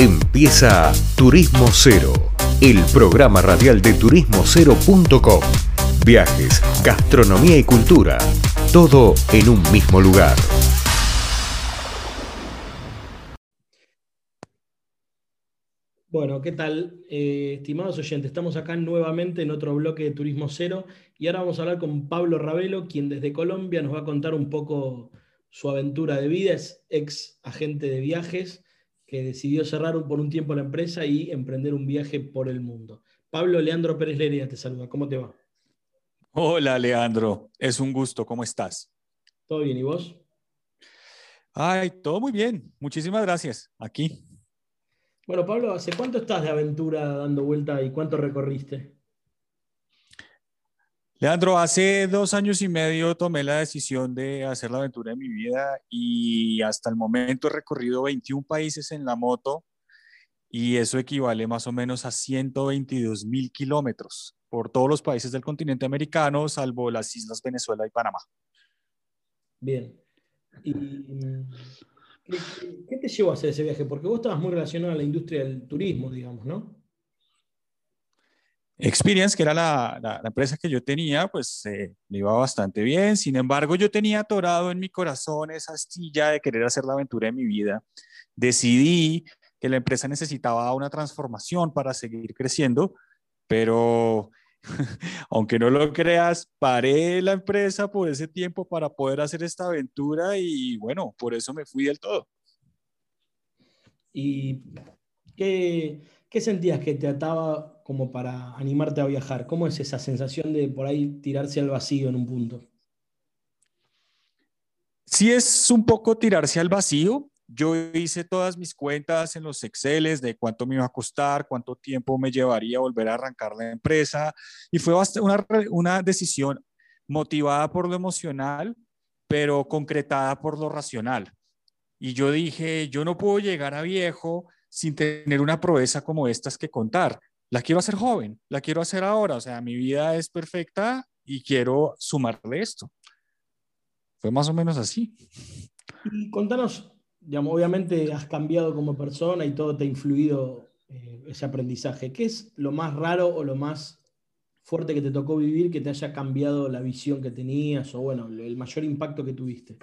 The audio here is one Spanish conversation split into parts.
Empieza Turismo Cero, el programa radial de turismocero.com. Viajes, gastronomía y cultura, todo en un mismo lugar. Bueno, ¿qué tal, eh, estimados oyentes? Estamos acá nuevamente en otro bloque de Turismo Cero y ahora vamos a hablar con Pablo Ravelo, quien desde Colombia nos va a contar un poco su aventura de vida. Es ex agente de viajes que decidió cerrar por un tiempo la empresa y emprender un viaje por el mundo. Pablo Leandro Pérez Lería te saluda. ¿Cómo te va? Hola, Leandro. Es un gusto. ¿Cómo estás? Todo bien. ¿Y vos? Ay, todo muy bien. Muchísimas gracias. Aquí. Bueno, Pablo, ¿hace cuánto estás de aventura dando vuelta y cuánto recorriste? Leandro, hace dos años y medio tomé la decisión de hacer la aventura de mi vida y hasta el momento he recorrido 21 países en la moto y eso equivale más o menos a 122 mil kilómetros por todos los países del continente americano, salvo las islas Venezuela y Panamá. Bien. ¿Y qué te llevó a hacer ese viaje? Porque vos estabas muy relacionado a la industria del turismo, digamos, ¿no? Experience, que era la, empresa que yo tenía, pues eh, me iba bastante bien. Sin embargo, yo tenía atorado en mi corazón esa astilla de querer hacer la aventura de mi vida. Decidí que la empresa necesitaba una transformación para seguir creciendo, pero aunque no lo creas, paré la empresa por ese tiempo para poder hacer esta aventura y bueno, por eso me fui del todo. ¿Y qué, qué sentías que te ataba como para animarte a viajar? ¿Cómo es esa sensación de por ahí tirarse al vacío en un punto? Sí es un poco tirarse al vacío. Yo hice todas mis cuentas en los Exceles de cuánto me iba a costar, cuánto tiempo me llevaría volver a arrancar la empresa y fue una, una decisión motivada por lo emocional, pero concretada por lo racional. Y yo dije, yo no puedo llegar a viejo sin tener una proeza como estas que contar la quiero hacer joven, la quiero hacer ahora, o sea, mi vida es perfecta y quiero sumarle esto. Fue más o menos así. Y contanos, digamos, obviamente has cambiado como persona y todo te ha influido eh, ese aprendizaje. ¿Qué es lo más raro o lo más fuerte que te tocó vivir que te haya cambiado la visión que tenías o bueno, el mayor impacto que tuviste?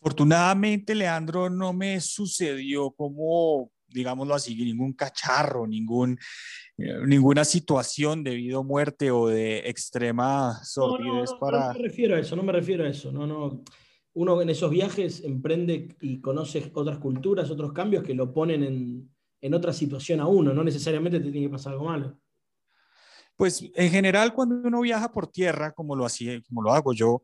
Afortunadamente, Leandro, no me sucedió como digámoslo así, ningún cacharro, ningún, eh, ninguna situación de vida o muerte o de extrema sordidez para... No me refiero a eso, no me refiero a eso, no, no. Uno en esos viajes emprende y conoce otras culturas, otros cambios que lo ponen en, en otra situación a uno, no necesariamente te tiene que pasar algo malo. Pues en general cuando uno viaja por tierra, como lo, hacía, como lo hago yo,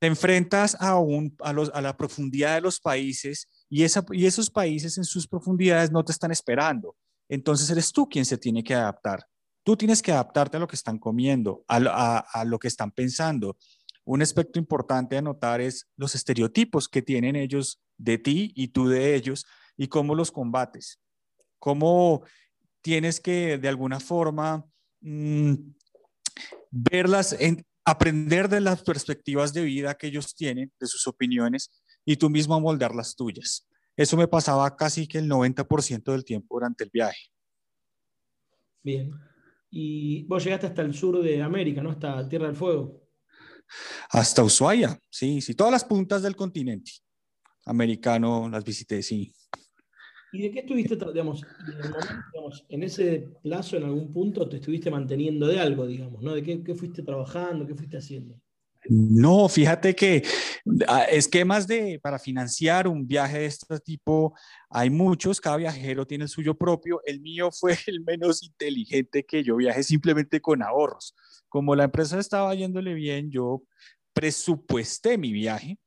te enfrentas a, un, a, los, a la profundidad de los países y, esa, y esos países en sus profundidades no te están esperando. Entonces eres tú quien se tiene que adaptar. Tú tienes que adaptarte a lo que están comiendo, a, a, lo que están pensando. Un aspecto importante a notar es los estereotipos que tienen ellos de ti y tú de ellos y cómo los combates. Cómo tienes que de alguna forma mm, verlas, en, aprender de las perspectivas de vida que ellos tienen, de sus opiniones y tú mismo moldar las tuyas. Eso me pasaba casi que el 90% del tiempo durante el viaje. Bien. Y vos llegaste hasta el sur de América, ¿no? Hasta Tierra del Fuego. Hasta Ushuaia, sí, sí, todas las puntas del continente americano las visité, sí. ¿Y de qué estuviste, digamos, en ese plazo, en algún punto, te estuviste manteniendo de algo, digamos, ¿no? ¿De qué, qué fuiste trabajando, qué fuiste haciendo? No, fíjate que esquemas de para financiar un viaje de este tipo hay muchos, cada viajero tiene el suyo propio. El mío fue el menos inteligente que yo viajé simplemente con ahorros. Como la empresa estaba yéndole bien, yo presupuesté mi viaje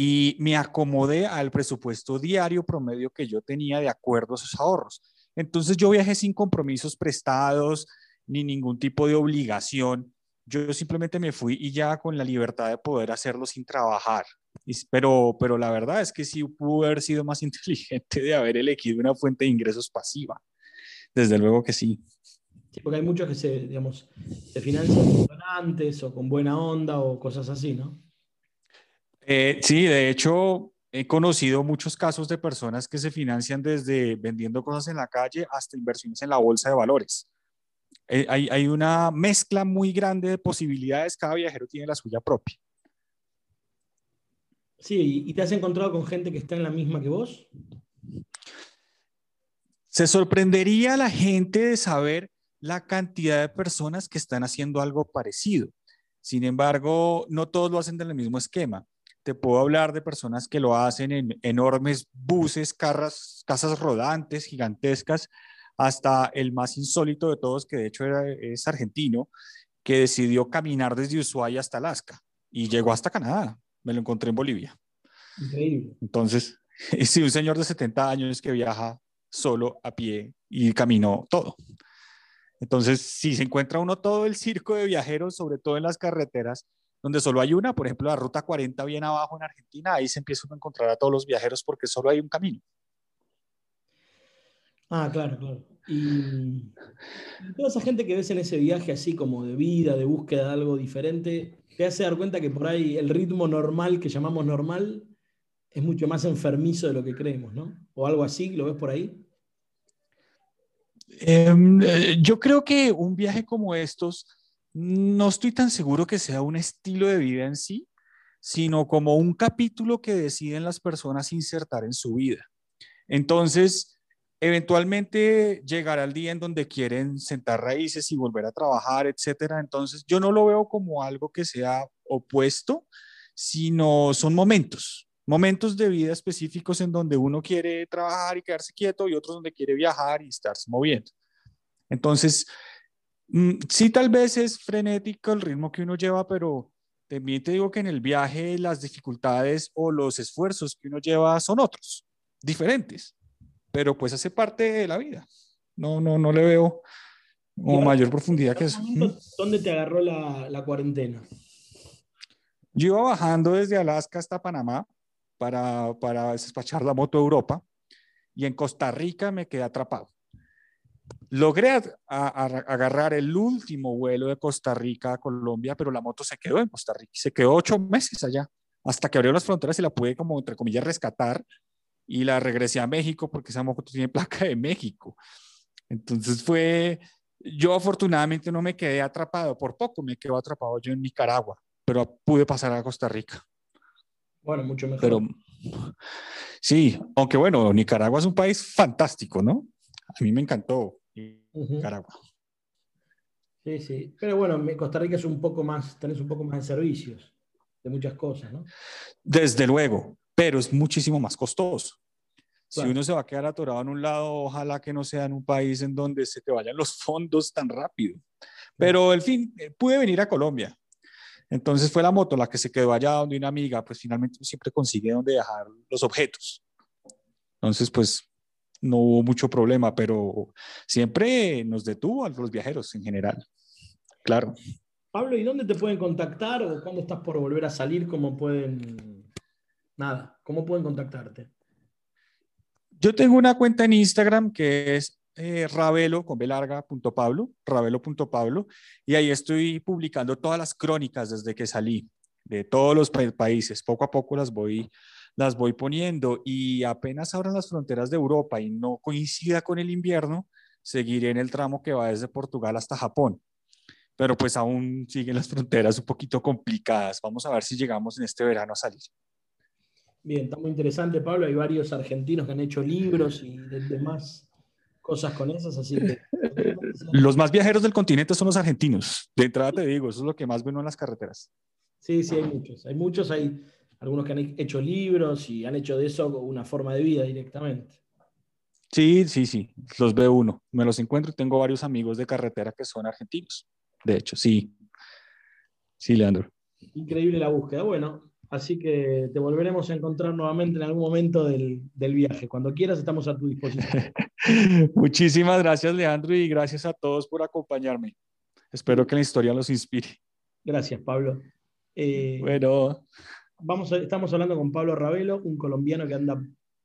y me acomodé al presupuesto diario promedio que yo tenía de acuerdo a esos ahorros. Entonces yo viajé sin compromisos prestados ni ningún tipo de obligación yo simplemente me fui y ya con la libertad de poder hacerlo sin trabajar. Pero, pero la verdad es que sí pudo haber sido más inteligente de haber elegido una fuente de ingresos pasiva. Desde luego que sí. Sí, porque hay muchos que se, digamos, se financian con donantes o con buena onda o cosas así, ¿no? Eh, sí, de hecho, he conocido muchos casos de personas que se financian desde vendiendo cosas en la calle hasta inversiones en la bolsa de valores. Eh, hay, hay, una mezcla muy grande de posibilidades, cada viajero tiene la suya propia. Sí, ¿y te has encontrado con gente que está en la misma que vos? Se sorprendería a la gente de saber la cantidad de personas que están haciendo algo parecido. Sin embargo, no todos lo hacen del mismo esquema. Te puedo hablar de personas que lo hacen en enormes buses, carras, casas rodantes, gigantescas, hasta el más insólito de todos, que de hecho es argentino, que decidió caminar desde Ushuaia hasta Alaska y llegó hasta Canadá. Me lo encontré en Bolivia. Increíble. Entonces, sí, un señor de 70 años que viaja solo a pie y caminó todo. Entonces, si se encuentra uno todo el circo de viajeros, sobre todo en las carreteras, donde solo hay una, por ejemplo, la ruta 40 bien abajo en Argentina, ahí se empieza a encontrar a todos los viajeros porque solo hay un camino. Ah, claro, claro. Y toda esa gente que ves en ese viaje así como de vida, de búsqueda de algo diferente, te hace dar cuenta que por ahí el ritmo normal que llamamos normal es mucho más enfermizo de lo que creemos, ¿no? O algo así, ¿lo ves por ahí? Em, eh, yo creo que un viaje como estos, no estoy tan seguro que sea un estilo de vida en sí, sino como un capítulo que deciden las personas insertar en su vida. Entonces, Eventualmente llegará el día en donde quieren sentar raíces y volver a trabajar, etcétera. Entonces, yo no lo veo como algo que sea opuesto, sino son momentos, momentos de vida específicos en donde uno quiere trabajar y quedarse quieto y otros donde quiere viajar y estarse moviendo. Entonces, sí, tal vez es frenético el ritmo que uno lleva, pero también te digo que en el viaje las dificultades o los esfuerzos que uno lleva son otros, diferentes pero pues hace parte de la vida. No, no, no le veo mayor profundidad que eso. ¿Dónde te agarró la, la, cuarentena? Yo iba bajando desde Alaska hasta Panamá para, para despachar la moto a Europa y en Costa Rica me quedé atrapado. Logré agarrar el último vuelo de Costa Rica a Colombia, pero la moto se quedó en Costa Rica, se quedó ocho meses allá, hasta que abrió las fronteras y la pude como, entre comillas, rescatar y la regresé a México porque esa moto tiene placa de México. Entonces fue, yo afortunadamente no me quedé atrapado, por poco me quedo atrapado yo en Nicaragua, pero pude pasar a Costa Rica. Bueno, mucho mejor. Pero sí, aunque bueno, Nicaragua es un país fantástico, ¿no? A mí me encantó Nicaragua. Sí, sí. Pero bueno, Costa Rica es un poco más, tenés un poco más de servicios, de muchas cosas, ¿no? Desde luego pero es muchísimo más costoso. Si uno se va a quedar atorado en un lado, ojalá que no sea en un país en donde se te vayan los fondos tan rápido. Pero, en fin, eh, pude venir a Colombia. Entonces fue la moto la que se quedó allá donde una amiga, pues finalmente siempre consigue donde dejar los objetos. Entonces, pues no hubo mucho problema, pero siempre nos detuvo a los viajeros en general. Claro. Pablo, ¿y dónde te pueden contactar o cuándo estás por volver a salir? ¿Cómo pueden nada, ¿cómo pueden contactarte? Yo tengo una cuenta en Instagram que es eh, ravelo con Pablo, ravelo.pablo, y ahí estoy publicando todas las crónicas desde que salí de todos los países. Poco a poco las voy, las voy poniendo y apenas abran las fronteras de Europa y no coincida con el invierno, seguiré en el tramo que va desde Portugal hasta Japón. Pero pues aún siguen las fronteras un poquito complicadas. Vamos a ver si llegamos en este verano a salir. Bien, está muy interesante, Pablo. Hay varios argentinos que han hecho libros y demás cosas con esas, así que... Los más viajeros del continente son los argentinos. De entrada te digo, eso es lo que más veo en las carreteras. Sí, sí, hay muchos. Hay muchos, hay algunos que han hecho libros y han hecho de eso una forma de vida directamente. Sí, sí, sí, los veo uno. Me los encuentro y tengo varios amigos de carretera que son argentinos. De hecho, sí. Sí, Leandro. Increíble la búsqueda. Bueno, Así que te volveremos a encontrar nuevamente en algún momento del, viaje. Cuando quieras, estamos a tu disposición. Muchísimas gracias, Leandro, y gracias a todos por acompañarme. Espero que la historia los inspire. Gracias, Pablo. Eh, bueno. Vamos estamos hablando con Pablo Ravelo, un colombiano que anda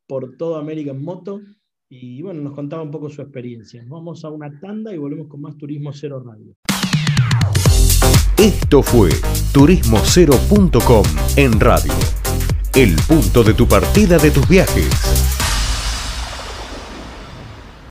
por toda América en moto. Y bueno, nos contaba un poco su experiencia. Vamos a una tanda y volvemos con más Turismo Cero Radio. Esto fue turismocero.com en radio. el punto de tu partida de tus viajes.